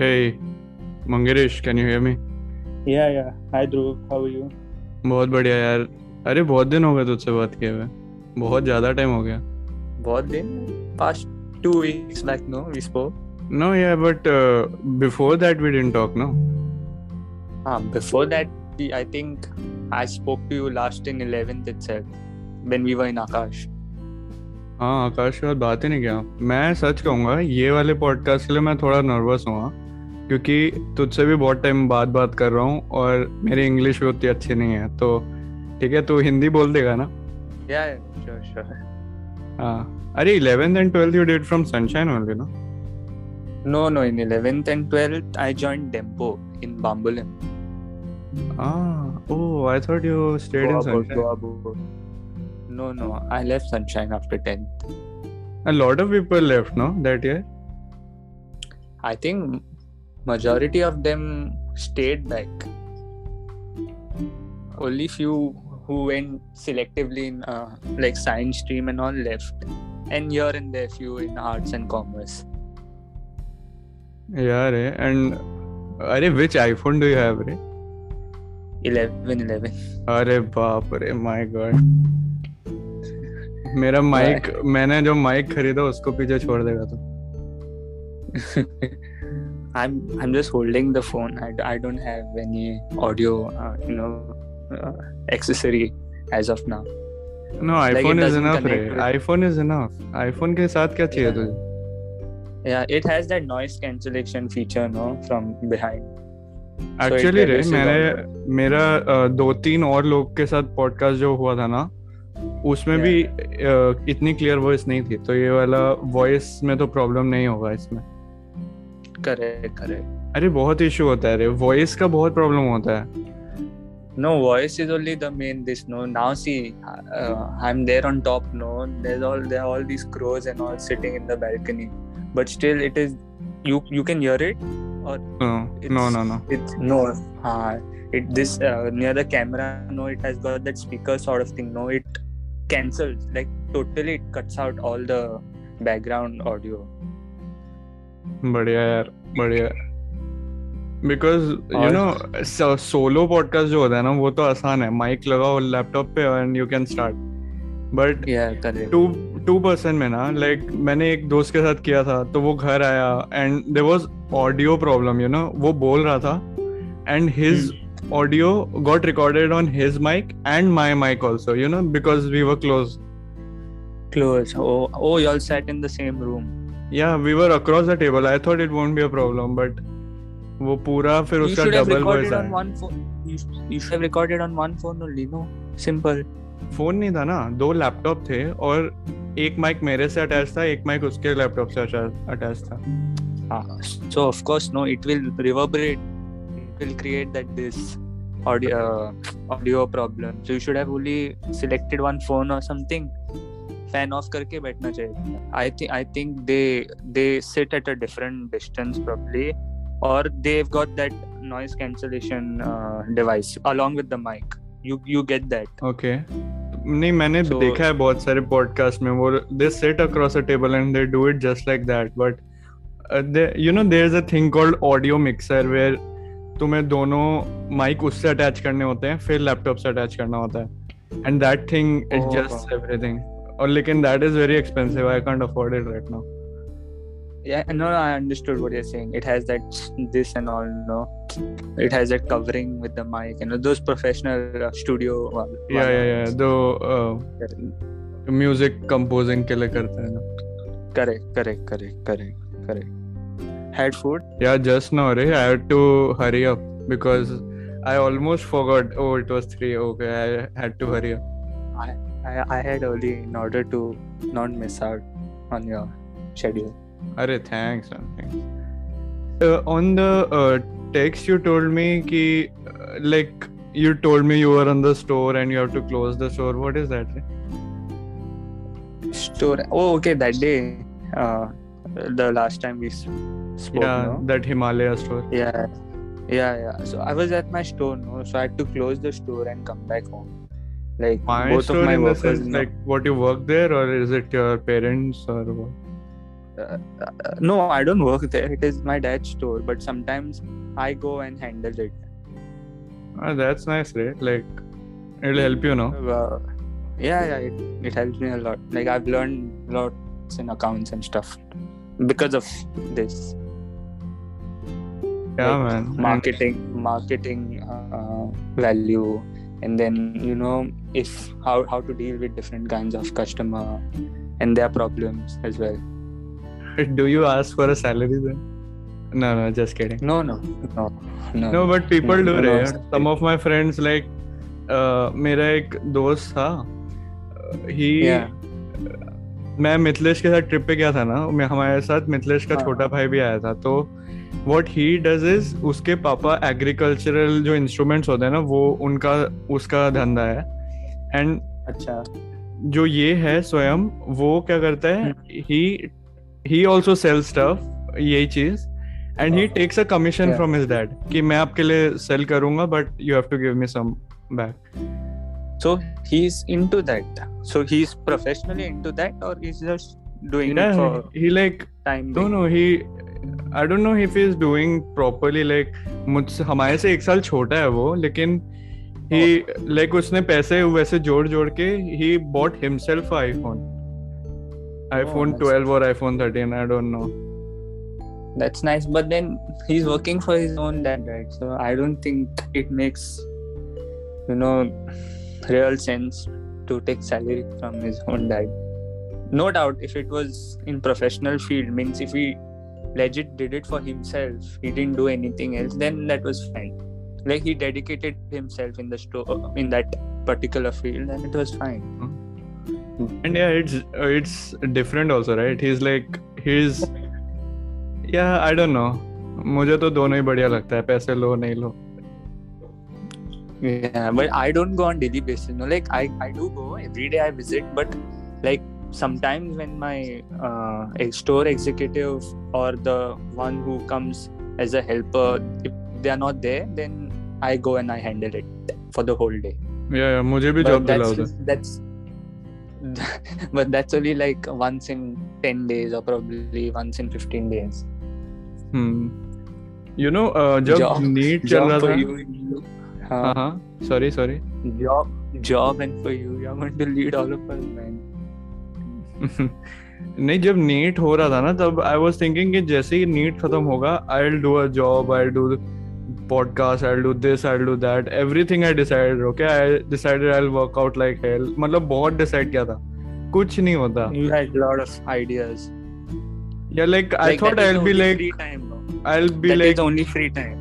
Hey, Mangirish, can you hear me? Yeah, yeah. Hi, Dhruv. How are you? बहुत बढ़िया यार। अरे बहुत दिन हो गए तुझसे बात किए हुए। बहुत ज़्यादा टाइम हो गया। बहुत दिन? Past two weeks like no we spoke no yeah but before that we didn't talk no हाँ before that I think I spoke to you last in 11th itself when we were in Aakash हाँ आकाश के बात ही नहीं किया। मैं सच कहूँगा ये वाले पॉडकास्ट के लिए मैं थोड़ा नर्वस हुआ क्योंकि तुझसे भी बहुत टाइम बाद बात कर रहा हूँ और मेरी इंग्लिश भी उतनी अच्छी नहीं है तो ठीक है तू हिंदी बोल देगा ना yeah, sure, sure. हाँ अरे eleventh and twelfth you did from Sunshine only ना No, no, in 11th and 12th, I joined Dempo in Bambolim. Ah, oh, I thought you stayed in Goa board, Sunshine. Goa board. No, no, I left Sunshine after 10th. A lot of people left, no, that year. I think majority of them stayed back. Only few who went selectively in uh, like science stream and all left, and here and there few in arts and commerce. Yeah, रे. And अरे which iPhone do you have, रे? 11, 11. अरे बाप रे, my God. मेरा mic मैंने जो mic खरीदा उसको पीछे छोड़ देगा तो I'm I'm just holding the phone. I, I don't have any audio, uh, you know, uh, accessory as of now. No it iPhone is doesn't enough रे connect with- iPhone is enough iPhone के साथ क्या चाहिए Yeah. तुझे Yeah, it has that noise cancellation feature, no, from behind. Actually रे मैंने मेरा दो तीन और लोग के साथ पॉडकास्ट जो हुआ था ना उसमें Yeah. भी अ, इतनी क्लियर वॉइस नहीं थी तो ये वाला वॉइस में तो प्रॉब्लम नहीं होगा इसमें Correct, correct. अरे बहुत इशू होता है रे वॉइस का बहुत प्रॉब्लम होता है No, voice is only the main this. No, now see, uh, I'm there on top. No, there's all there are all these crows and all sitting in the balcony, but still it is you you can hear it. No It's- no no no It's no, uh, it this uh, near the camera. No, it has got that speaker sort of thing. No, it cancels like totally. It cuts out all the background audio. बढ़िया यार बढ़िया। Because you know solo podcast जो होता है ना वो तो आसान है। माइक लगाओ लैपटॉप पे and you can start but two two person में ना लाइक like, मैंने एक दोस्त के साथ किया था तो वो घर आया and there was audio problem you know वो बोल रहा था। And his audio got recorded on his mic and my mic also you know because we were close Close. Oh, oh, you all sat in the same room. Yeah we were across the table I thought it won't be a problem but वो पूरा फिर उसका double voice आया should have recorded on one phone only. No, simple. Phone नहीं था ना दो laptop थे और एक माइक मेरे से अटैच था एक माइक उसके लैपटॉप से अटैच था Ah, so of course, no, it will reverberate. It will create that this audio uh, audio problem. So you should have only selected one phone or something. Fan off करके बैठना चाहिए. I think I think they they sit at a different distance probably, or they've got that noise cancellation uh, device along with the mic. You you get that. Okay नहीं मैंने So- देखा है बहुत सारे podcast में वो they sit across a table and they do it just like that but you know there is a thing called audio mixer where तुम्हें दोनों माइक उससे अटैच करने होते हैं फिर लैपटॉप से अटैच करना होता है and that thing is. Just everything or like and that is very expensive. I can't afford it right now. Yeah no i understood what you're saying. It has that this and all no? It has that covering with the mic and you know, those professional uh, studio uh, yeah yeah yeah. though uh, music composing ke liye karte hain correct correct correct correct correct. Had food? Yeah just now re i had to hurry up because i almost forgot. Oh it was 3 okay i had to hurry up. I- I had early in order to not miss out on your schedule. Arey, thanks, man. Thanks. Uh, on the uh, text, you told me ki, uh, like you told me you were on the store and you have to close the store. What is that? Store. Oh, okay. That day, uh, the last time we spoke. yeah, no? that Himalaya store. Yeah, yeah, yeah. So I was at my store, no. So I had to close the store and come back home. Like My both of my in the workers. sense, like what you work there, or is it your parents or what? uh, uh, no, I don't work there. It is my dad's store, but sometimes I go and handle it. Ah, that's nice, right? Like, it'll help you, know. Uh, yeah, yeah, it, it helps me a lot. Like I've learned lots in accounts and stuff because of this. Yeah, like man. Marketing, marketing uh, value, and then you know if how how to deal with different kinds of customer and their problems as well. Do you ask for a salary then? No, no, just kidding. No, no, no, no. No, but people No, do, no, right? no. Some of my friends, like, uh, मेरा एक दोस्त था ही Yeah. मैं मिथिलेश के साथ trip पे गया था ना मैं हमारे साथ मिथिलेश का हाँ. छोटा भाई भी आया था तो व्हाट ही डज इज़ उसके पापा एग्रीकल्चरल जो इंस्ट्रूमेंट्स होते हैं ना वो उनका उसका धंधा है एंड अच्छा। जो ये है स्वयं वो क्या करता है he he also sell stuff यही चीज़। And he takes a commission from his dad कि मैं आपके लिए सेल करूँगा but you have to give me some back so he is into that so he is professionally into that और is just doing it for he like time no no he I don't know if he is doing properly like मुझसे हमारे से एक साल छोटा है वो लेकिन he like उसने पैसे वैसे जोड़ जोड़ के he bought himself a iPhone iPhone that's 12 or iPhone 13 I don't know That's nice, but then he's working for his own dad, right? So I don't think it makes, you know, real sense to take salary from his own dad. No doubt, if it was in professional field, means if he legit did it for himself, he didn't do anything else, then that was fine. Like he dedicated himself in the store in that particular field, and it was fine. and yeah it's uh, it's different also right he's like he's yeah I don't know मुझे तो दोनों ही बढ़िया लगता है पैसे लो नहीं लो Yeah, but I don't go on daily basis. No, like I, I do go every day. I visit, but like sometimes when my uh, ex- store executive or the one who comes as a helper, if they are not there, then I go and I handle it for the whole day. yeah, yeah मुझे भी But job दिला that's that's but that's only like once in ten days or probably once in fifteen days. Hmm you know uh, जब Job- NEET चल रहा था हाँ हाँ, हाँ sorry sorry job job and for you, you're going to lead all of us, man. नहीं जब NEET हो रहा था ना तब आई वाज थिंकिंग कि जैसे ही नीट खत्म होगा I will do a job I do I do this I do that everything I decided okay I decided I will work out like hell मतलब बहुत डिसाइड किया था। कुछ नहीं होता। You had a lot of ideas. I Like, that I is will be like time, will be That like is only free time.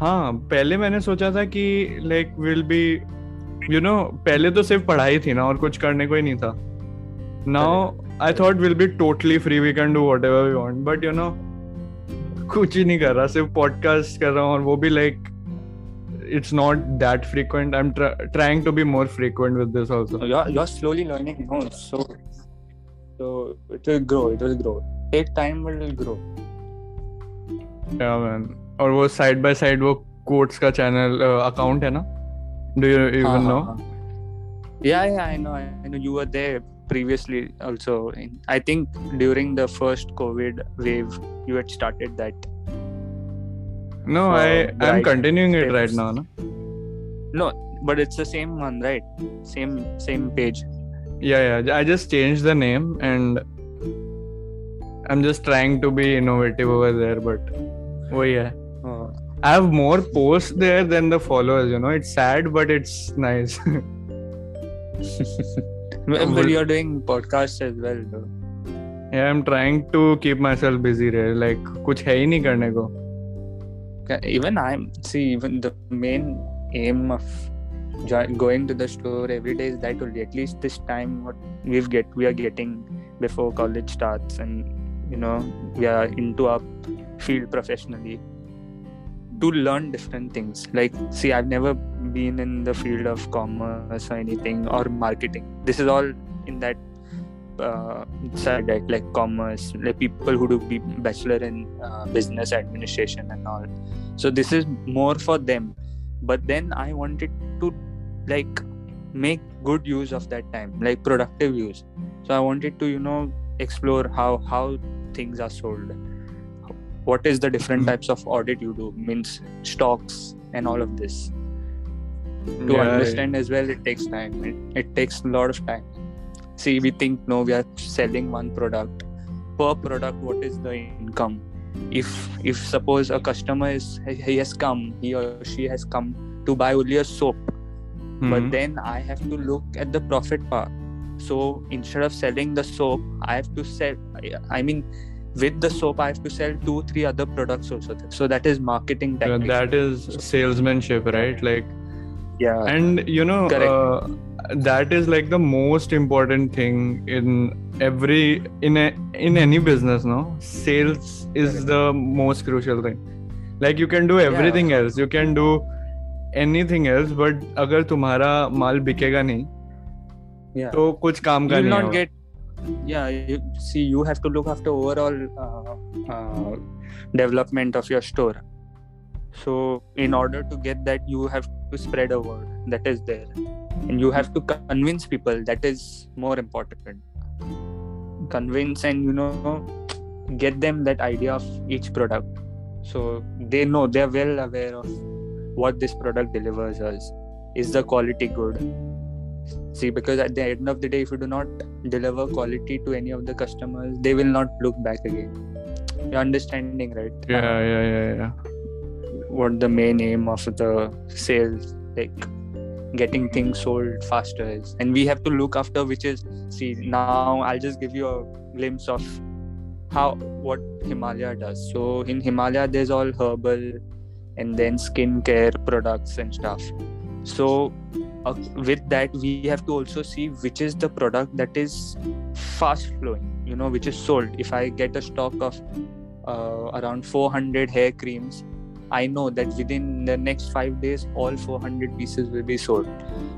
हाँ पहले मैंने सोचा था कि like will be you know पहले तो सिर्फ़ पढ़ाई थी ना और कुछ करने को ही नहीं था। Now I thought will be totally free we can do whatever we want but you know कुछ ही नहीं कर रहा सिर्फ़ पॉडकास्ट कर रहा हूँ और वो भी like it's not that frequent I am trying to be more frequent with this also you are slowly learning no so so it will grow it will grow take time will grow yeah और वो side by side वो quotes का channel account uh, है ना? Do you even know yeah yeah I know I know you are there previously also in, i think during the first covid wave you had started that no i i'm continuing steps. it right now no? no but it's the same one right same same page yeah yeah i just changed the name and i'm just trying to be innovative over there but oh yeah oh. i have more posts there than the followers you know it's sad but it's nice Well, Would- you're doing podcasts as well, though. yeah, I'm trying to keep myself busy there. Like कुछ है ही नहीं करने को. Yeah, even i'm see even the main aim of jo- going to the store every day is that only at least this time what we've get we are getting before college starts and you know we are into our field professionally to learn different things like see i've never been in the field of commerce or anything or marketing. This is all in that uh, side right? Like commerce like people who do be bachelor in uh, business administration and all. So this is more for them. But then i wanted to like make good use of that time like productive use. So i wanted to you know explore how how things are sold. What is the different Mhm. types of audit you do? Means stocks and all of this to Yeah, understand as well it takes time. It, it takes a lot of time. See we think no we are selling one product. Per product what is the income? If if suppose a customer is he has come he or she has come to buy only a soap Mhm. but then i have to look at the profit part. So instead of selling the soap i have to sell i mean with the soap i have to sell two three other products also. So that is marketing Yeah, tactics. that is salesmanship, right? Like, yeah and you know, Correct. uh, that is like the most important thing in every in a, in any business. No, sales is Correct. the most crucial thing. Like, you can do everything else. You can do anything else, but अगर तुम्हारा माल बिकेगा नहीं yeah तो कुछ काम you का will नहीं not होगा. get yeah you, see you have to look after overall uh, uh, development of your store so in order to get that you have to spread a word that is there. And you have to convince people that is more important. Convince and you know get them that idea of each product. So they know they're well aware of what this product delivers us. Is the quality good? See because at the end of the day if you do not deliver quality to any of the customers they will not look back again. You're understanding right? Yeah, yeah, yeah, yeah. What the main aim of the sales like getting things sold faster is. And we have to look after which is see now i'll just give you a glimpse of how what himalaya does. So in himalaya there's all herbal and then skincare products and stuff. So uh, with that we have to also see which is the product that is fast flowing you know which is sold. If i get a stock of uh, around 400 hair creams I know that within the next five days, all 400 pieces will be sold.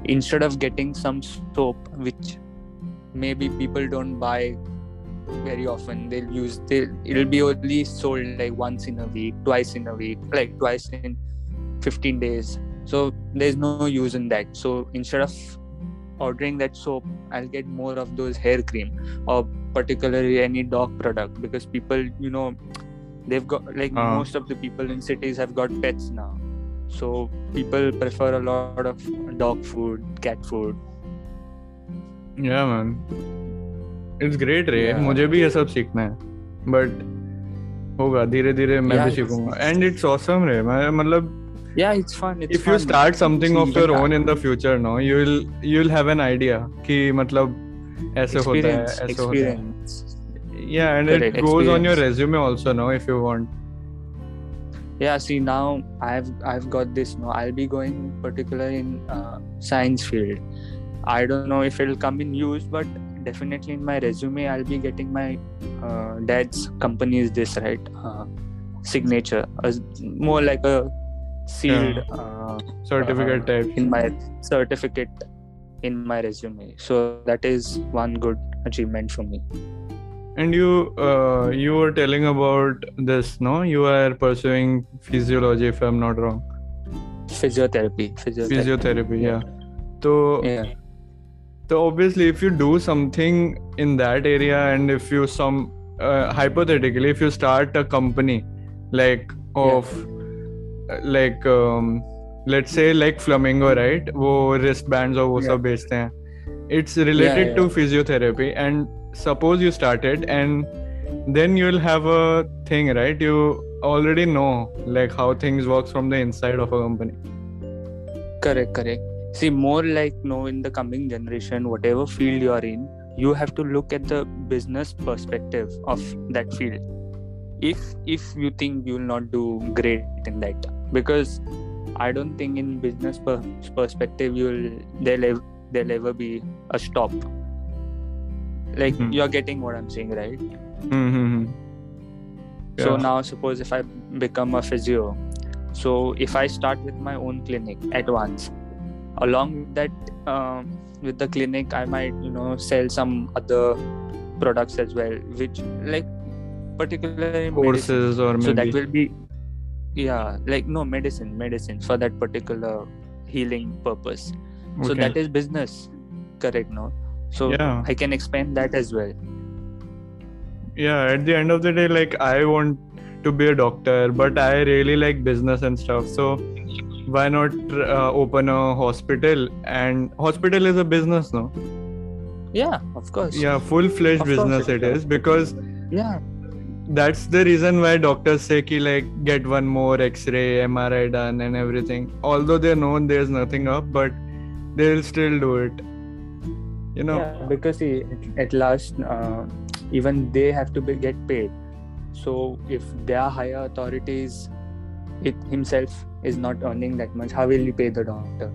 Instead of getting some soap, which maybe people don't buy very often, they'll use they it'll be only sold like once in a week, twice in a week, like twice in 15 days. So there's no use in that. So instead of ordering that soap, I'll get more of those hair cream or particularly any dog product because people, you know, they've got like Uh. most of the people in cities have got pets now so people prefer a lot of dog food cat food Yeah, man. It's great रे Yeah. मुझे भी ये सब सीखना है but होगा धीरे धीरे मैं भी Yeah, सीखूंगा एंड इट्स ऑसम रे मैं मतलब yeah it's fun it's if you fun. start something See, of your even own in the future no you will you will have an idea कि मतलब ऐसे होता है experience ऐसे होता है experience yeah and it goes on your resume also now if you want. Yeah see now i've i've got this now i'll be going particular in uh, science field. I don't know if it'll come in use but definitely in my resume i'll be getting my uh, dad's company is this right uh, signature. As more like a sealed uh, certificate uh, type. in my certificate in my resume. So that is one good achievement for me and you uh, you were telling about this no you are pursuing physiology if i'm not wrong physiotherapy physiotherapy, physiotherapy yeah. yeah so yeah so obviously if you do something in that area and if you some uh, hypothetically if you start a company like of yeah. like um, let's say like flamingo right wo wristbands or wo yeah. sab bechte hain it's related yeah, yeah. to physiotherapy and suppose you started, and then you'll have a thing, right? You already know like how things works from the inside of a company. correct correct see more like no in the coming generation whatever field you are in you have to look at the business perspective of that field if if you think you will not do great in that because i don't think in business per- perspective you'll there'll, there'll ever be a stop like Mhm. you're getting what i'm saying right? Mm-hmm. so now suppose if i become a physio. So if i start with my own clinic at once along with that um, with the clinic i might you know sell some other products as well which like particularly medicine. Courses or so that will be yeah like no medicine medicine for that particular healing purpose. So that is business. Correct no so Yeah. i can expand that as well. Yeah at the end of the day like i want to be a doctor but i really like business and stuff. So why not uh, open a hospital? And hospital is a business no? Yeah of course. Yeah full-fledged business it is because yeah. that's the reason why doctors say ki like get one more x-ray mri done and everything. Although they know there's nothing up but they'll still do it you know? Yeah because see, at, last uh, even they have to be, get paid. So if their higher authorities it himself is not earning that much how will he pay the doctor?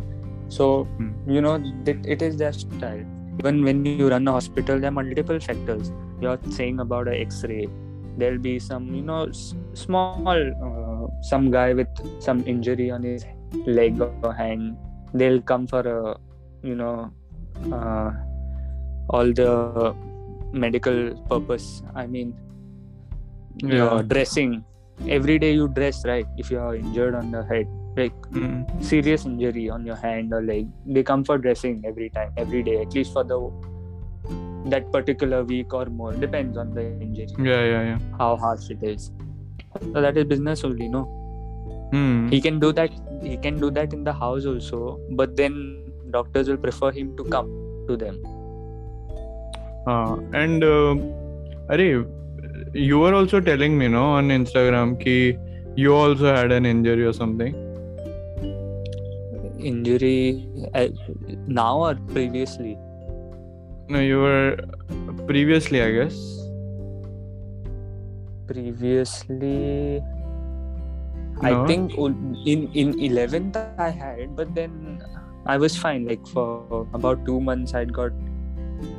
So Hmm. you know it, it is their style. Even when you run a hospital there are multiple factors. You're saying about an x-ray. There'll be some you know s- small uh, some guy with some injury on his leg or hand. They'll come for a you know uh, all the medical purpose i mean yeah. dressing. Every day you dress right? If you are injured on the head like Mm. serious injury on your hand or leg they come for dressing every time every day at least for the that particular week or more. Depends on the injury. Yeah yeah yeah. How harsh it is. So that is business only no? Hmm. he can do that he can do that in the house also but then doctors will prefer him to come to them Uh, and uh, you were also telling me, no, on Instagram, ki you also had an injury or something. injury uh, now or previously No, you were previously, I guess. previously No? i think in in 11th i had but then i was fine like for about 2 months i'd got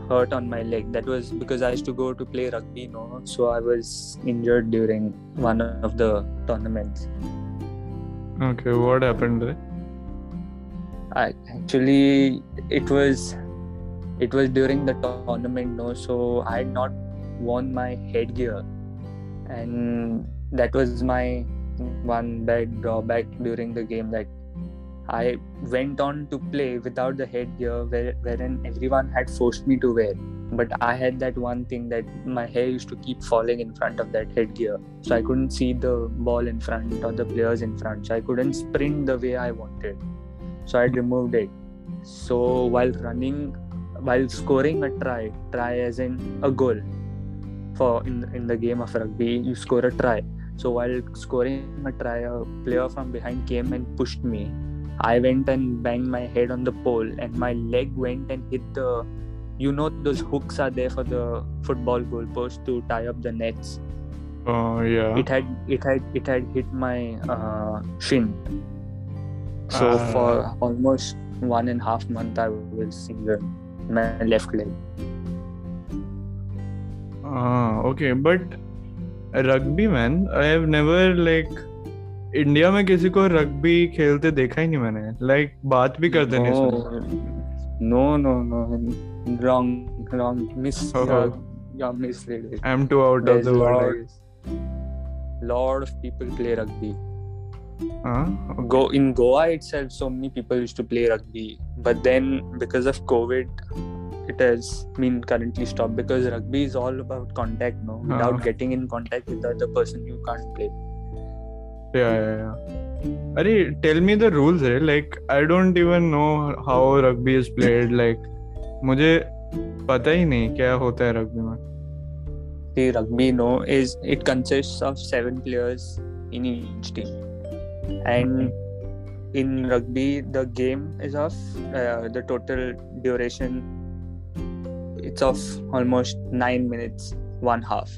hurt on my leg. That was because i used to go to play rugby no? So i was injured during one of the tournaments. Okay, what happened there? I actually it was it was during the tournament no? So I had not worn my headgear. And that was my one bad drawback during the game that I went on to play without the headgear where, wherein everyone had forced me to wear but I had that one thing that my hair used to keep falling in front of that headgear so I couldn't see the ball in front or the players in front so I couldn't sprint the way I wanted so I removed it. So while running, while scoring a try, try as in a goal, for in in the game of rugby, you score a try. So while scoring a try, a player from behind came and pushed me. I went and banged my head on the pole, and my leg went and hit the. You know those hooks are there for the football goalpost to tie up the nets. Oh, yeah. It had it had it had hit my uh, shin. So Ah. for almost one and a half month, I was single, my left leg. Ah, okay, but rugby, man, I have never like India में किसी को rugby खेलते देखा ही नहीं मैंने like like, बात भी करते नहीं No, no, no, no, wrong, wrong, miss, Oh. you're, you're I am too out of the world guess Lot of people play rugby. हाँ Go in Goa itself, so many people used to play rugby, but then because of COVID, it has been currently stopped because rugby is all about contact. No, without Ah. getting in contact with the other person, you can't play. Yeah, yeah, yeah. Arey, tell me the rules, eh? Like, I don't even know how rugby is played. Like, मुझे पता ही नहीं क्या होता है rugby में. The rugby, no, is it consists of seven players in each team, and in rugby, the game is of uh, the total duration. It's of almost nine minutes, one half.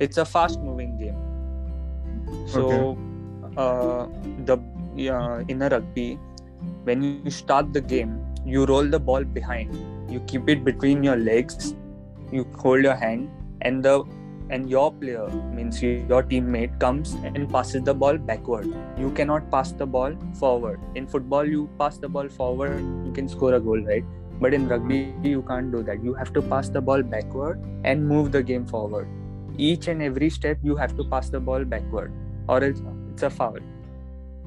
It's a fast-moving game. So, uh, the uh, in a rugby, when you start the game, you roll the ball behind. You keep it between your legs. You hold your hand, and the and your player means your teammate comes and passes the ball backward. You cannot pass the ball forward. In football, you pass the ball forward, you can score a goal, right? But in rugby, you can't do that. You have to pass the ball backward and move the game forward. Each and every step, you have to pass the ball backward, or else it's a foul.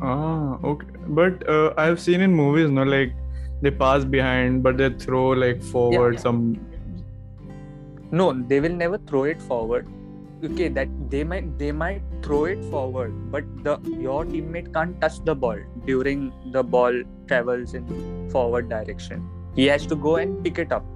Ah, okay. But uh, I've seen in movies, no, like they pass behind, but they throw like forward yeah. some. No, they will never throw it forward. okay that they might they might throw it forward but the your teammate can't touch the ball during the ball travels in forward direction he has to go and pick it up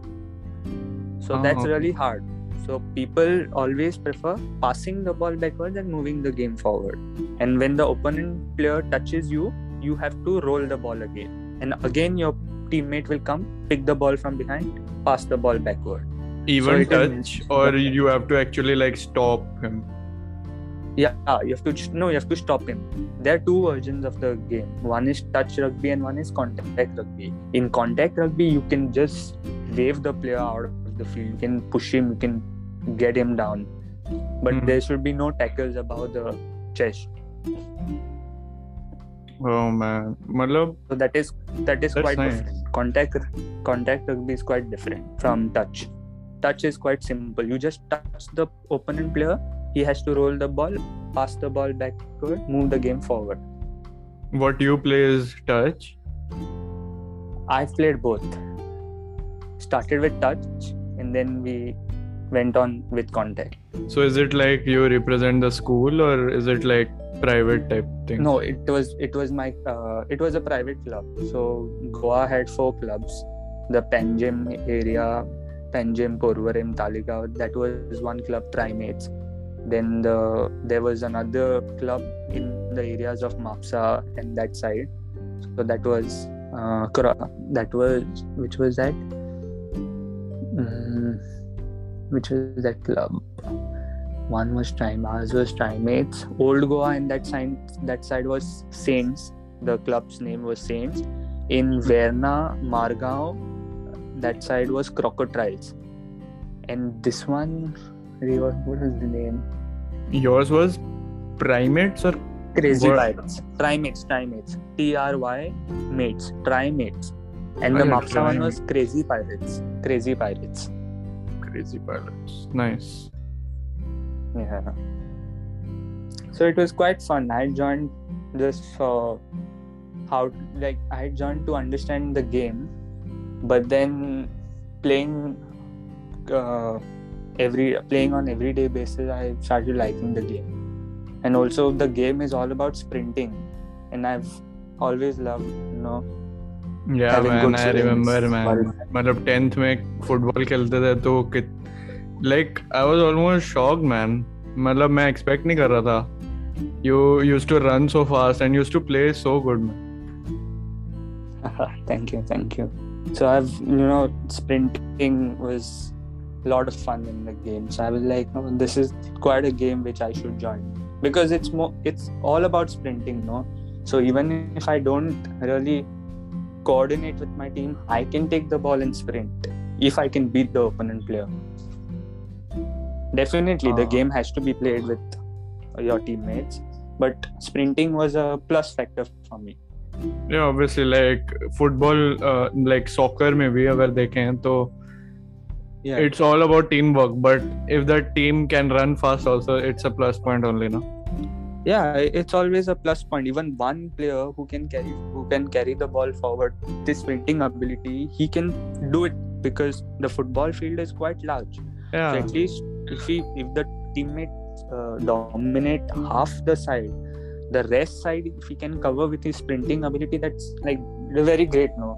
so Oh, that's okay. really hard so people always prefer passing the ball backwards and moving the game forward and when the opponent player touches you you have to roll the ball again and again your teammate will come pick the ball from behind pass the ball backward Even is- touch, or you have to actually like stop him. Yeah, you have to no, you have to stop him. There are two versions of the game. One is touch rugby and one is contact rugby. In contact rugby, you can just wave the player out of the field. You can push him, you can get him down. But mm. there should be no tackles above the chest. Oh man, Malab, so that is that is quite nice. different. Contact contact rugby is quite different from touch. Touch is quite simple. You just touch the opponent player. He has to roll the ball, pass the ball backward, move the game forward. What you play is touch. I've played both. Started with touch, and then we went on with contact. So is it like you represent the school or is it like private type thing? No, it was it was my uh, it was a private club. So Goa had four clubs. The Panjim area, Panjim, Porvorim, Taleigao. That was one club, Trymates. Then the there was another club in the areas of Mapsa and that side. So that was uh, that was which was that? Mm, which was that club? One was Time, ours was Trymates. Old Goa and that side that side was Saints. The club's name was Saints. In Verna, Margao, that side was Crocodiles. And this one, what was the name? Yours was Trymates or Crazy? Pirates. Trymates, Trymates. T R Y mates. Trymates. And the yeah, Mapsa one was Crazy Pirates. Crazy Pirates. Crazy pilots? Nice. Yeah. So it was quite fun. I joined just for how like I joined to understand the game, but then playing uh, every playing on everyday basis, I started liking the game. And also the game is all about sprinting, and I've always loved you know Yeah Having man, good I feelings remember man. while- मतलब 10th में football खेलते थे तो कित like I was almost shocked man. मतलब मैं expect नहीं कर रहा था. You used to run so fast and used to play so good man. thank you, thank you. So I've you know sprinting was a lot of fun in the game. So I was like, oh, this is quite a game which I should join because it's more it's all about sprinting, no. So even if I don't really coordinate with my team, I can take the ball and sprint if I can beat the opponent player. Definitely, uh, the ah. game has to be played with your teammates, but sprinting was a plus factor for me. Yeah, obviously, like football, uh, like soccer, maybe where they can, so yeah. it's all about teamwork. But if that team can run fast, also, it's a plus point only, no? Yeah it's always a plus point. Even one player who can carry who can carry the ball forward this sprinting ability he can do it because the football field is quite large. Yeah. so at least if he if the teammates uh, dominate half the side the rest side if he can cover with his sprinting ability that's like very great no?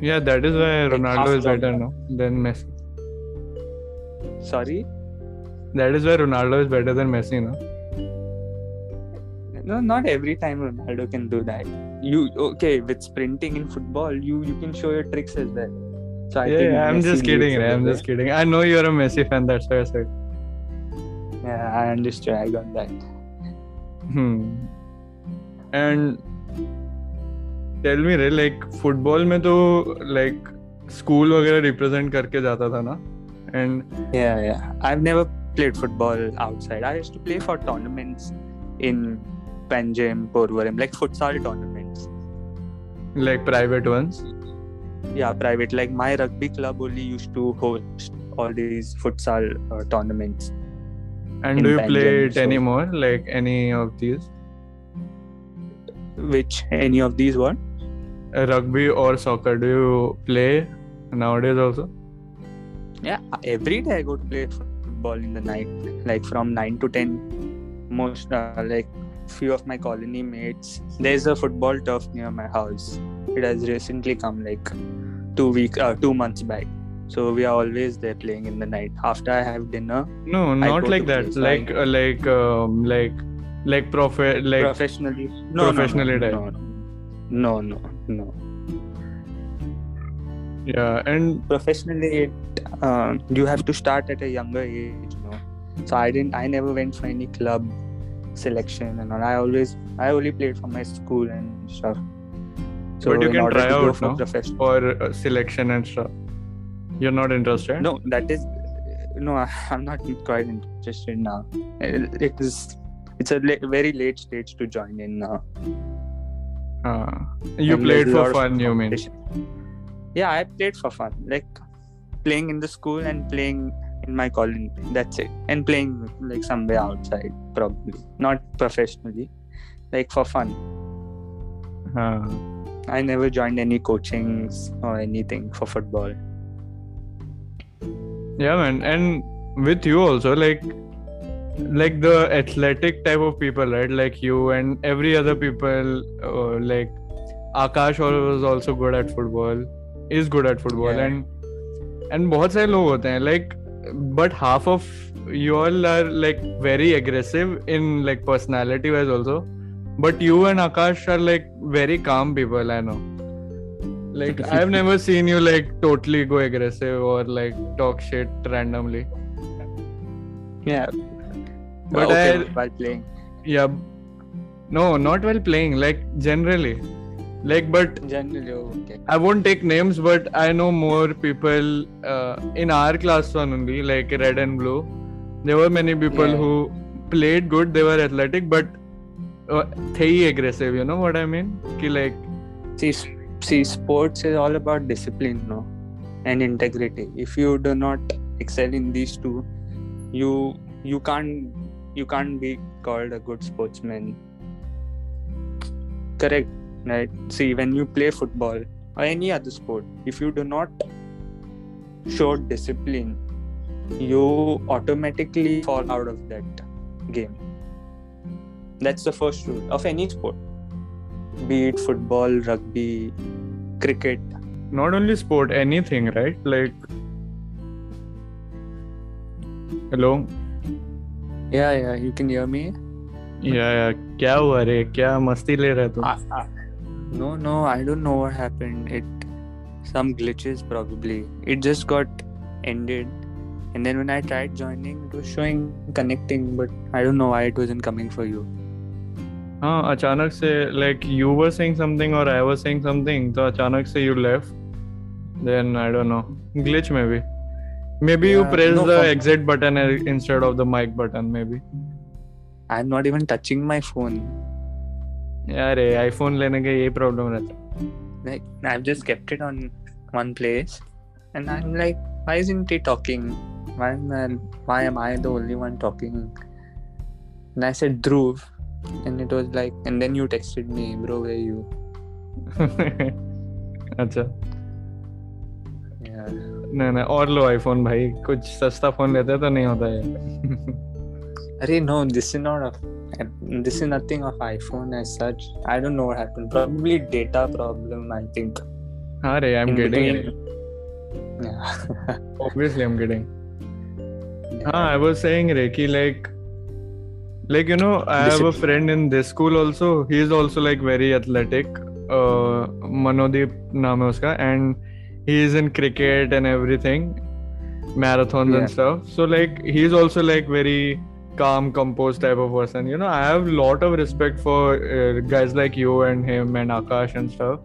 Yeah that is why Ronaldo half is better no than Messi. Sorry? That is why Ronaldo is better than Messi no no not every time ronaldo can do that you okay with sprinting in football you you can show your tricks as well so I think yeah I'm Messi just kidding leads Ray, I'm over just kidding I know you're a Messi fan that's why I said Yeah, I understood. I got that. hmm and tell me रे like football में तो like school वगैरह represent करके जाता था ना and Yeah, yeah. I've never played football outside. I used to play for tournaments in Panjim, Porvorim, like futsal tournaments. like private ones Yeah, private. Like my rugby club only used to host all these futsal uh, tournaments. and do you play it so- anymore like any of these Which any of these were? Uh, rugby or soccer do you play nowadays also Yeah, every day I go to play football. football in the night, like from nine to ten. Most uh, like few of my colony mates. There's a football turf near my house. It has recently come like two week, uh, two months back. So we are always there playing in the night. After I have dinner, No, not like that. Like uh, like um, like like prof- like professionally. No, professionally no, no, no, no, no. yeah, and Professionally, it, uh, you have to start at a younger age. You know. So I didn't. I never went for any club selection and all. I always. I only played for my school and stuff. So But you can try out, for no? for uh, selection and stuff. You're not interested? No, that is no. I- I'm not quite interested now. It it is. It's a la- very late stage to join in now. Uh, you And played for fun, you mean? Yeah, I played for fun, like playing in the school and playing in my colony. That's it, and playing like somewhere outside, probably not professionally, like for fun. Uh, I never joined any coachings or anything for football. yeah, man. And with you also, like like the athletic type of people, right? Like you and every other people, uh, like Akash was also good at football, is good at football, Yeah. and and बहुत सारे लोग होते हैं like but half of you all are like very aggressive in like personality wise also. But you and akash are like very calm people i know. Like i've never seen you like totally go aggressive or like talk shit randomly. Yeah, But okay, I- while playing. yeah. No not while playing like generally like but i won't take names but i know more people uh, in our class one only like red and blue. There were many people yeah. who played good they were athletic but uh, they aggressive you know what i mean? Ki like see see sports is all about discipline no? And integrity. If you do not excel in these two you you can't you can't be called a good sportsman. Correct right? See, when you play football or any other sport, if you do not show discipline, you automatically fall out of that game. That's the first rule of any sport be it football, rugby, cricket. not only sport, anything, right? Like hello, Yeah, yeah, you can hear me. yeah, yeah. क्या हुआ रे? क्या मस्ती ले रहे तुम? I, I, no, no, I don't know what happened. It some glitches probably. It just got ended, and then when I tried joining, it was showing connecting, but I don't know why it wasn't coming for you. हाँ अचानक से like you were saying something or I was saying something तो अचानक से you left then I don't know glitch maybe maybe you Yeah, press no the problem. exit button uh, instead of the mic button maybe I'm not even touching my phone. अरे iPhone लेने का ये problem रहता like I have just kept it on one place and I am like why is it talking why am why am I the only one talking and I said Dhruv and it was like and then you texted me bro where you अच्छा। नहीं नहीं और लो iPhone भाई कुछ सस्ता phone लेते तो नहीं होता है Arey, no, this is not a, this is nothing of iPhone as such. I don't know what happened. Probably data problem. I think. हाँ रे I am In getting between- Yeah. obviously i'm getting हाँ, I was saying Reiki, like, like you know, I have a Discipline. friend in this school also. He is also like very athletic. Uh, Manodeep नाम है उसका, and he is in cricket and everything, marathons Yeah. and stuff. So like, he is also like very calm, composed type of person. You know, I have lot of respect for uh, guys like you and him and Akash and stuff.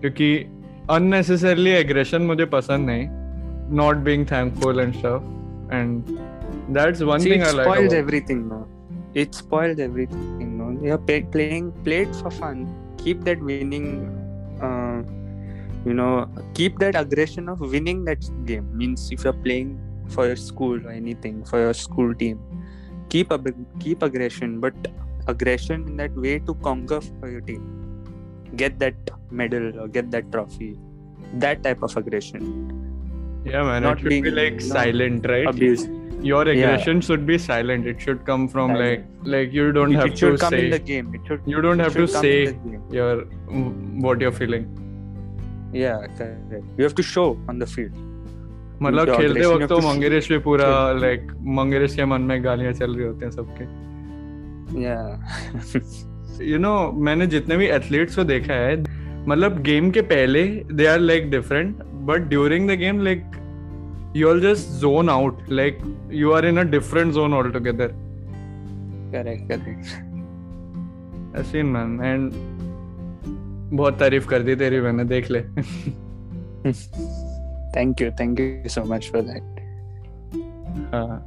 क्योंकि unnecessarily aggression मुझे पसंद नहीं. Not being thankful and stuff. And that's one See, thing it I like. spoils about- everything, no. It spoils everything, no. You're pay- playing, play it for fun. Keep that winning, uh, you know, keep that aggression of winning that game. Means if you're playing for your school or anything for your school team, keep a keep aggression, but aggression in that way to conquer for your team, get that medal or get that trophy. That type of aggression, Yeah, man. Not it should being- be like silent, right? abuse. your Yeah. aggression should be silent it should come from like Silent. like you don't it, have it should to come say in the game. It should. you don't have to should come in say your what you're feeling Yeah, correct. You have to show on the field. मतलब खेलते वक्त तो to मंगेरेश भी पूरा like मंगेरेश के मन में गालियाँ चल रही होती हैं सबके Yeah. यू नो मैंने जितने भी एथलीट्स को देखा है मतलब गेम के पहले they are like different but during the game like you are just zone out like you are in a different zone altogether correct. Correct. Scene man and बहुत तारीफ़ कर दी तेरी मैंने देख ले thank you thank you so much for that. Uh,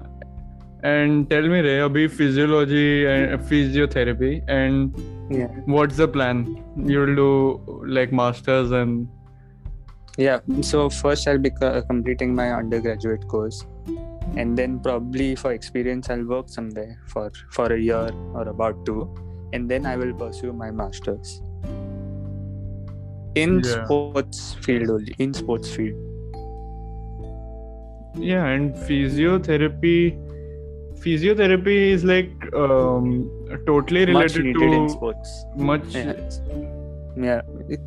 and tell me ray abhi physiology and physiotherapy and yeah. what's the plan? You'll do like masters and yeah so first i'll be completing my undergraduate course. And then probably for experience i'll work somewhere for for a year or about two. And then i will pursue my masters. In yeah. sports field only in sports field yeah and physiotherapy physiotherapy is like um totally Much related in to sports. much Yeah. Yeah.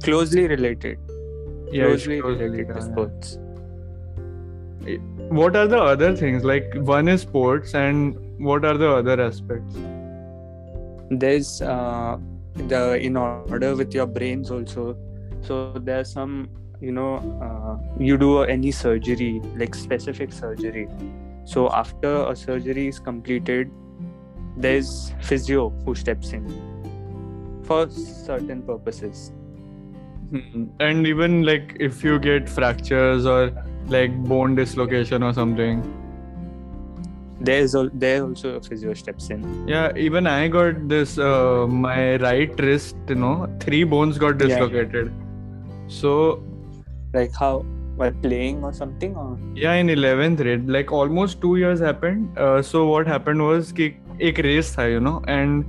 Closely related. yeah, closely closely related to sports. what are the other things like one is sports and what are the other aspects there's uh, the in order with your brains also so there's some you know uh, you do any surgery like specific surgery. So after a surgery is completed there's physio who steps in for certain purposes. Hmm. and even like if you get fractures or like bone dislocation or something. There's al- there also a physio steps in. Yeah even i got this uh, my right wrist you know three bones got Yeah. dislocated. So like how while playing or something or? Yeah in 11th grade like almost two years happened. Uh, so what happened was ki ek race tha you know and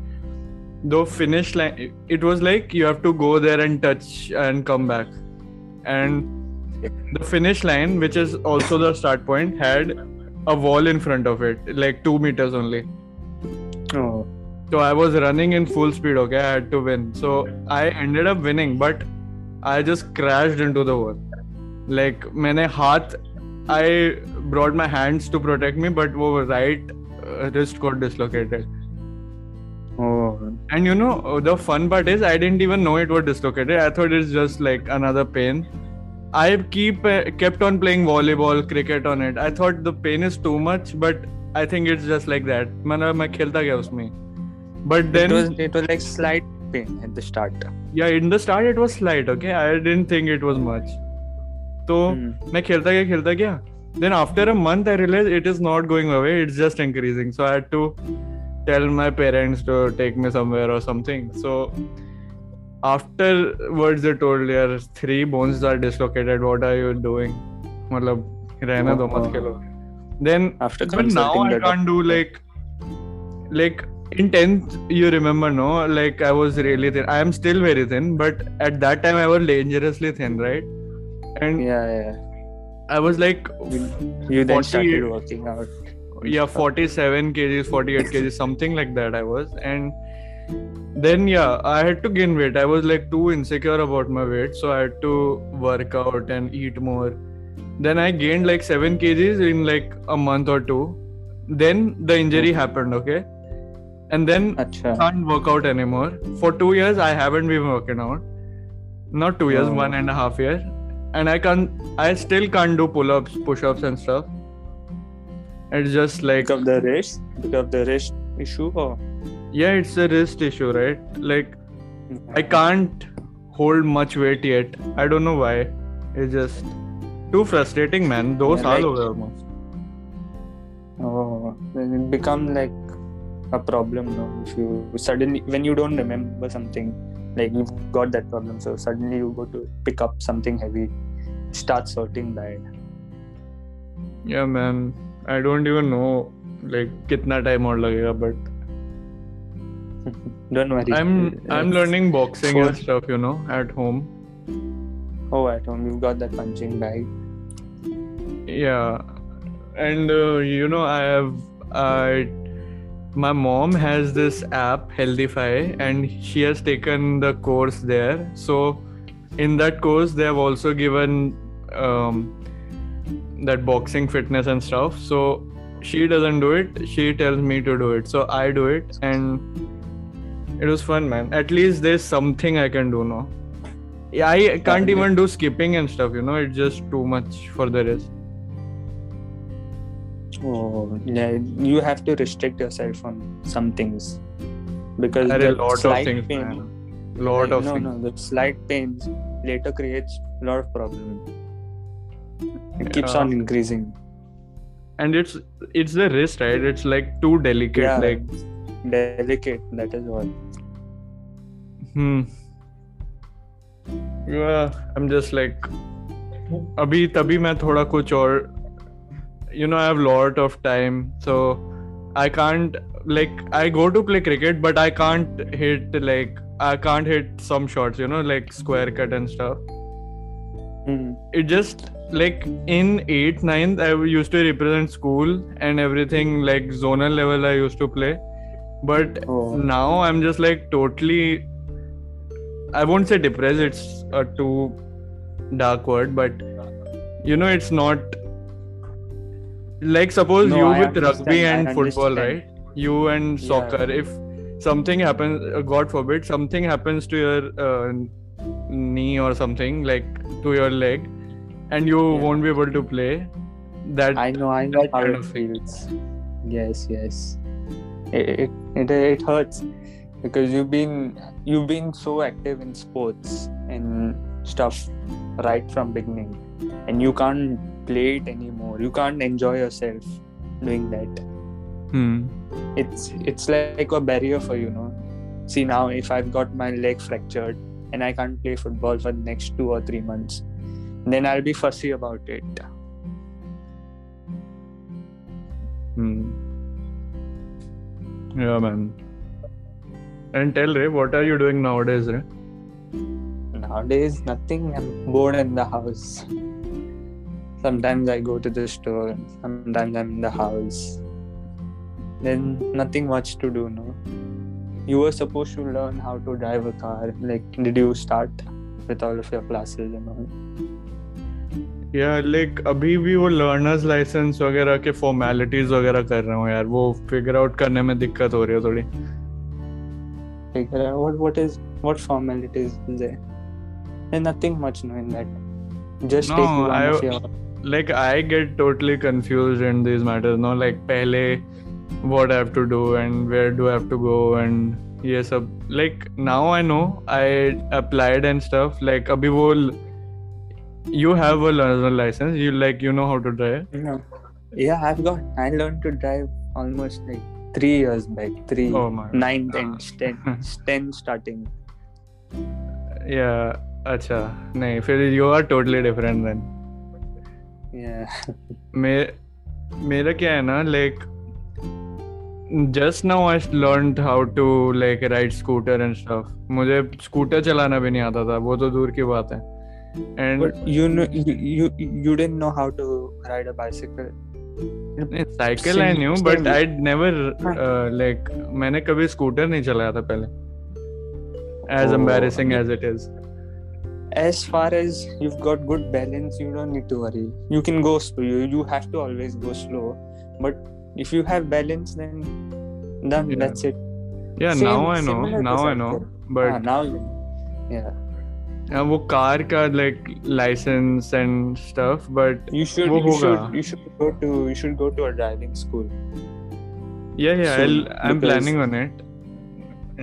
the finish line it was like you have to go there and touch and come back. And the finish line which is also the start point had a wall in front of it like two meters only. Oh. So i was running in full speed okay? I had to win. So i ended up winning but i just crashed into the wall Like, मैंने हाथ, I brought my hands to protect me, but वो right uh, wrist got dislocated. oh And you know, the fun part is I didn't even know it was dislocated. I thought it's just like another pain. I keep uh, kept on playing volleyball, cricket on it. I thought the pain is too much, but I think it's just like that. मतलब मैं खेलता गया उसमें. But then it was it was like slight pain at the start yeah in the start it was slight okay i didn't think it was much तो मैं खेलता गया खेलता गया then after a month I realise it is not going away it's just increasing so I to tell my parents to take me somewhere और something so afterwards you told yeah three bones are dislocated what are you doing मतलब रहने दो मत खेलो. Then after but now I can't do like like In 10th, you remember, no? Like, I was really thin. I am still very thin, but at that time, I was dangerously thin, right? And yeah yeah I was like you, then 48 started working out yeah 47 kgs 48 kgs something like that I was. And then yeah I had to gain weight. I was like too insecure about my weight so I had to work out and eat more. Then I gained like 7 kgs in like a month or two. Then the injury happened okay? And then Acha. can't work out anymore. For two years, I haven't been working out. Not two years, Oh. one and a half year, and I can't. I still can't do pull-ups, push-ups, and stuff. It's just like because the wrist, because the wrist issue, or yeah, it's a wrist issue, right? Like mm-hmm. I can't hold much weight yet. I don't know why. It's just too frustrating, man. Those yeah, like, all over almost. Oh, it become like a problem now if you suddenly when you don't remember something like you've got that problem so suddenly you go to pick up something heavy start sorting bad yeah man. I don't even know like kitna time or lagega but don't worry. I'm i'm learning boxing for... and stuff you know at home. Oh at home. You've got that punching bag. Yeah. And uh, you know i have i my mom has this app healthify and she has taken the course there. So in that course they have also given um, that boxing fitness and stuff. So she doesn't do it. She tells me to do it. So i do it and it was fun man. At least there's something i can do now. Yeah i can't even do skipping and stuff you know? It's just too much for the rest Oh, yeah. You have to restrict yourself on some things because There are a the lot of slight things pain, man. lot like, of no, things no, the slight pains later creates a lot of problem. It keeps Yeah. on increasing. and it's it's the wrist right it's like too delicate Yeah. like Delicate. That is all. hmm yeah i'm just like अभी तभी मैं थोड़ा कुछ और you know i have lot of time so i can't like i go to play cricket but i can't hit like i can't hit some shots you know like square cut and stuff Hmm. it just like in 8th 9th i used to represent school and everything like zonal level i used to play but Oh. now i'm just like totally i won't say depressed it's a too dark word but you know it's not like suppose No, you I with rugby and football right you and Yeah. soccer if something happens uh, god forbid something happens to your uh, knee or something like to your leg and you Yeah. won't be able to play that I know. I know how it feels. Yes. Yes. It, it it it hurts because you've been you've been so active in sports and stuff right from beginning, and you can't play it anymore. You can't enjoy yourself doing that. hmm. it's it's like a barrier for you know see now if i've got my leg fractured and i can't play football for the next two or three months then i'll be fussy about it Hmm. Yeah, man. And tell Ray, what are you doing nowadays, Ray? nowadays nothing i'm bored in the house sometimes i go to the store sometimes i'm in the house then nothing much to do no you were supposed to learn how to drive a car like did you start with all of your classes and all Yeah, like अभी भी वो learners licence वगैरह के formalities वगैरह कर रहा हूँ यार वो फिगर आउट करने में दिक्कत हो रही है थोड़ी figure out what what is what formalities is there. There's nothing much no in that. Just No, take one I- of your like I get totally confused in these matters. No, like पहले what I have to do and where do I have to go and ये सब like now I know I applied and stuff like अभी वो you have a learner license you like you know how to drive no. Yeah, I've got. I learned to drive almost like three years back. Three, oh my nine, ten, ten, ten starting. yeah अच्छा नहीं फिर you are totally different then Yeah. मे मेरा क्या है ना like just now I learn how to like ride scooter and stuff मुझे scooter चलाना भी नहीं आता था वो तो दूर की बात है. And you know, you, you you didn't know how to ride cycle I knew but I never. Like मैंने कभी स्कूटर नहीं चलाया था पहले. As embarrassing as it is As far as you've got good balance, you don't need to worry. You can go slow. You, you have to always go slow. But if you have balance, then done. Yeah. That's it. या Same- now I no similar to now I no cycle. Ah, but now you. Yeah. वो car का like licence and stuff but You should. वो You होगा. should. You should go to. You should go to a driving school. yeah yeah soon, I'll, i'm because- planning on it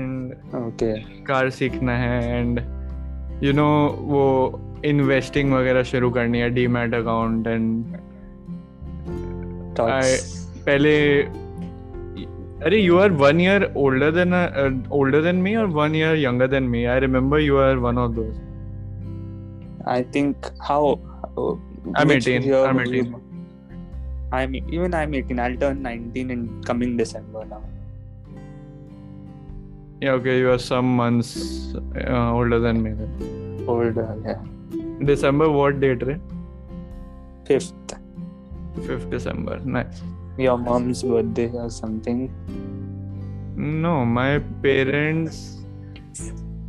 and Okay. Car सीखना है and you know वो investing वगैरह शुरू करनी है demat account and Thoughts. पहले अरे you are one year older than older than me और one year younger than me I remember you are one of those I think how. how I'm which 18, year I'm were you 18. born? I'm even I'm 18. I'll turn 19 in coming December now. yeah okay you are some months uh, older than me then Older, yeah. december what date right? Fifth. 5th December. Nice. Your mom's birthday or something. No, my parents'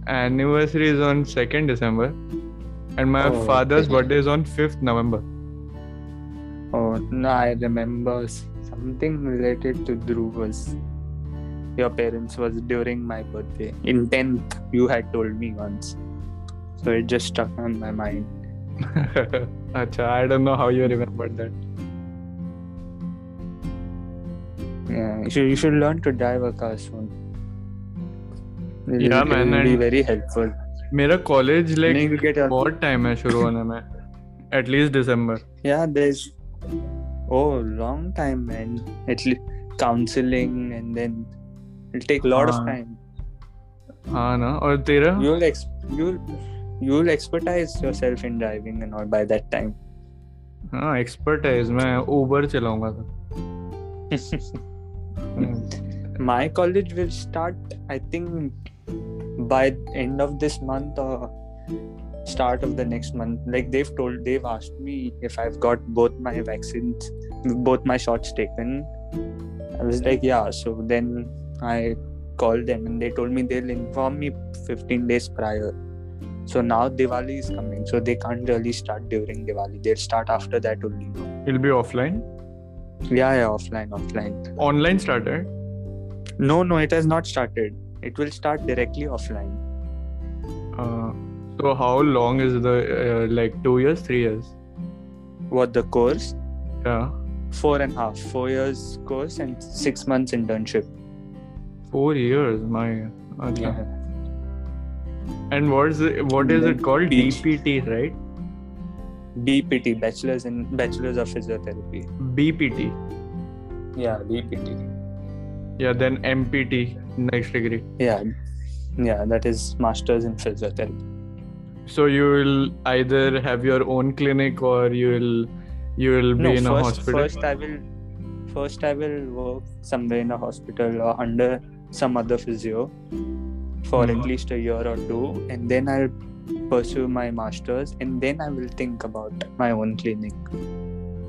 anniversary is on 2nd December, and my Oh, father's okay. birthday is on 5th November. Oh no, I remember something related to Dhruv was your parents was during my birthday. In 10th, you had told me once. So it just stuck on my mind. Acha, I don't know how you remembered that. Yeah, you should, you should learn to drive a car soon. It Yeah, will, man, It will be and- very helpful. मेरा college Then like you get a, बहुत time है शुरू होने में at least December yeah, there's oh long time, man. At least counseling and then it'll take a lot of हाँ. time. हाँ ना और तेरा you'll ex- you'll you'll expertise yourself in driving and all by that time हाँ expertise मैं उबर चलाऊंगा तो हम्म, my college will start i think by end of this month or start of the next month like they've told they've asked me if i've got both my vaccines both my shots taken i was like yeah so then i called them and they told me they'll inform me 15 days prior so now diwali is coming so they can't really start during diwali they'll start after that only it'll be offline yeah yeah offline offline online started No, no, it has not started. It will start directly offline. uh, so how long is the uh, like two years three years What the course? yeah Four and a half, four years course and six months internship. Four years my okay. and what is it, what is it called dpt right BPT, bachelor's in bachelor's of physiotherapy. bpt Yeah, BPT. yeah then mpt next degree Yeah, yeah, that is master's in physiotherapy. so you will either have your own clinic or you will you will be no, in a first, hospital first I will, first I will work somewhere in a hospital or under some other physio for Mhm. at least a year or two, and then I'll pursue my masters, and then I will think about my own clinic.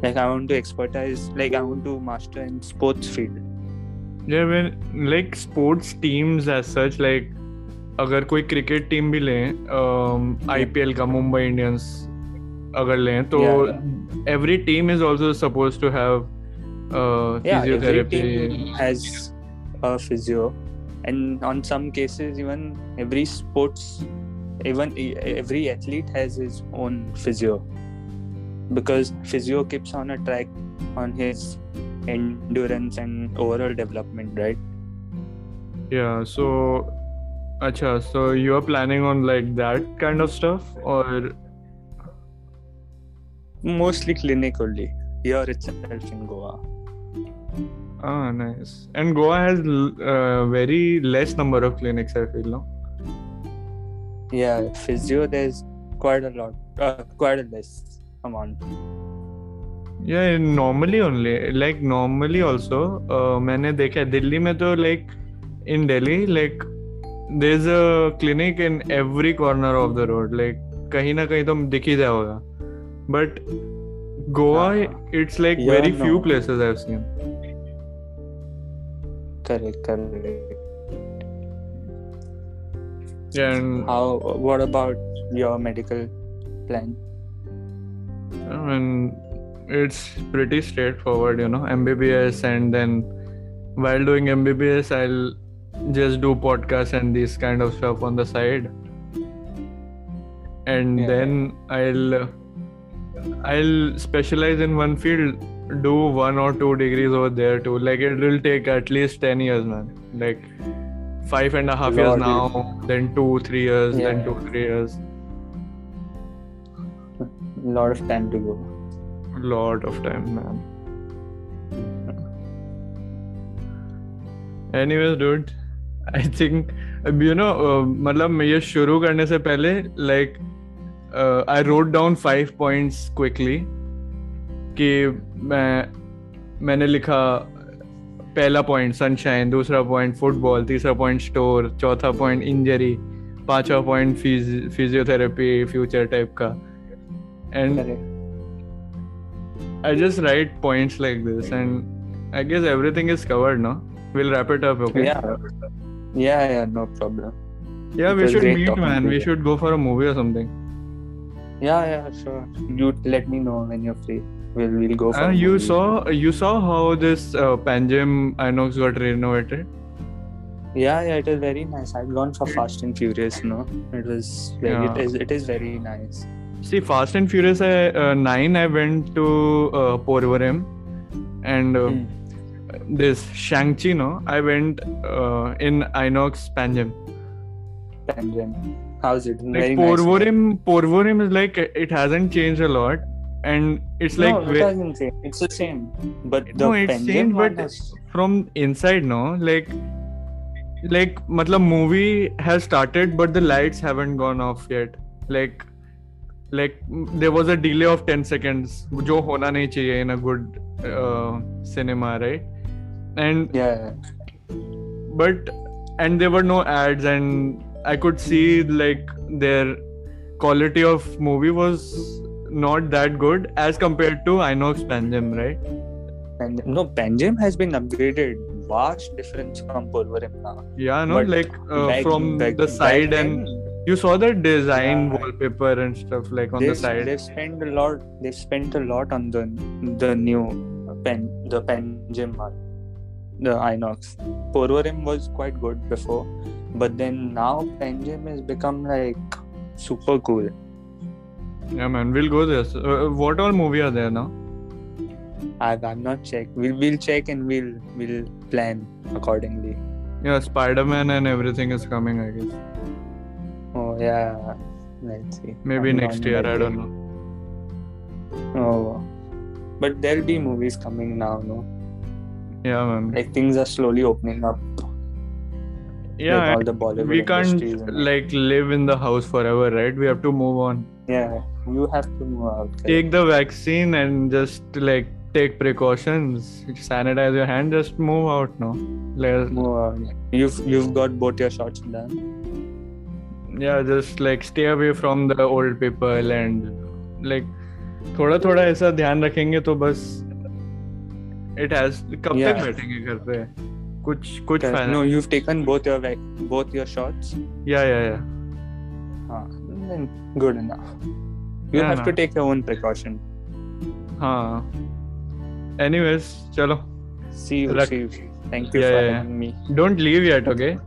Like I want to expertise, like I want to master in sports field. yeah when like sports teams as such like अगर कोई cricket team भी लें IPL का Mumbai Indians अगर लें तो Yeah, every team is also suppose to have Yeah, every physiotherapy team has a physio, and on some cases, even every sports, even every athlete has his own physio, because physio keeps on a track on his endurance and overall development, right? yeah so acha so you are planning on like that kind of stuff or Mostly clinic only here itself in Goa. Ah, nice. And Goa has uh, very less number of clinics. I feel no? Yeah, physio there's quite a lot, uh, quite a less amount. Yeah normally only like normally also मैंने देखा है दिल्ली में तो like in Delhi like there is a clinic in every corner of the road like कहीं ना कहीं तो दिख ही जाएगा but Goa it's like very few places I seen places I've seen Correct, correct. yeah and How? What about your medical plan? I mean, it's pretty straightforward, you know, MBBS, and then while doing MBBS, I'll just do podcasts and this kind of stuff on the side, and Yeah. then I'll I'll specialize in one field, do one or two degrees over there too. Like it will take at least ten years, man. Like five and a half years Lord, now, then two, three years, then Yeah. two, three years. A lot of time to go. lot of time man anyways dude i think अब you know uh, मतलब मैं ये शुरू करने से पहले like uh, I wrote down five points quickly कि मैं मैंने लिखा पहला पॉइंट सनशाइन दूसरा पॉइंट फुटबॉल तीसरा पॉइंट स्टोर चौथा पॉइंट इंजरी पांचवा पॉइंट फिजियोथेरेपी फ्यूचर टाइप का and Correct. I just write points like this, and I guess everything is covered. No, we'll wrap it up. Okay. Yeah. Yeah, yeah, no problem. Yeah, It we was should great meet, talking man. to We you. should go for a movie or something. Yeah, yeah, sure. You let me know when you're free. We'll we'll go for Uh, you movie. saw you saw how this uh, Panjim Inox got renovated. Yeah, yeah, it is very nice. I've gone for Fast and Furious, no? It was very Yeah. it is it is very nice. See, Fast and Furious I, uh, Nine. I went to uh, Porvorim, and uh, Hmm. this Shang-Chi. No, I went uh, in Inox Panjim. Panjim. How's it? Like very nice. Porvorim, Porvorim is like it hasn't changed a lot, and it's like no, it doesn't. It's the same. But the No, it's changed, but- has- from inside no like like matlab movie has started but the lights haven't gone off yet like like there was a delay of 10 seconds jo hona nahi chahiye in a good uh, cinema right and yeah. but and there were no ads and i could see like their quality of movie was not that good as compared to inox panjim right And no, Panjim has been upgraded. Vast difference from Porvorim now. yeah no But like uh, from the side and you saw the design Yeah. wallpaper and stuff like on the they've, side they've spent a lot. They've spent a lot on the the new pen the Panjim one, the Inox. Porvorim was quite good before, but then now Panjim has become like super cool. Yeah man we'll go there So, uh, what all movie are there now I've, I've not checked. We'll we'll check and we'll we'll plan accordingly. yeah spider-man and everything is coming i guess Oh yeah. Let's see. maybe I'm next year i don't know Oh. But there'll be movies coming now, no? yeah man Like things are slowly opening up. yeah like all the Bollywood we can't like live in the house forever right we have to move on Yeah, you have to move out. correct? take the vaccine and just like take precautions sanitize your hand just move out now Let- Move out. You've you've got both your shots done. yeah just like stay away from the old people and like थोड़ा थोड़ा ऐसा ध्यान रखेंगे तो बस it has कब Yeah. तक बैठेंगे घर पे कुछ कुछ Correct. फायदा No, you've taken both your vac- both your shots. या या या Ah, then good enough. you have to take your own precaution. Huh. Anyways chalo. See you, see you. thank you for having me. Don't leave yet okay?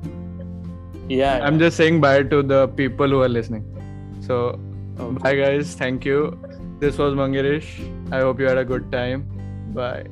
Yeah i'm just saying bye to the people who are listening. So bye guys. Thank you. This was Manguirish. I hope you had a good time. Bye.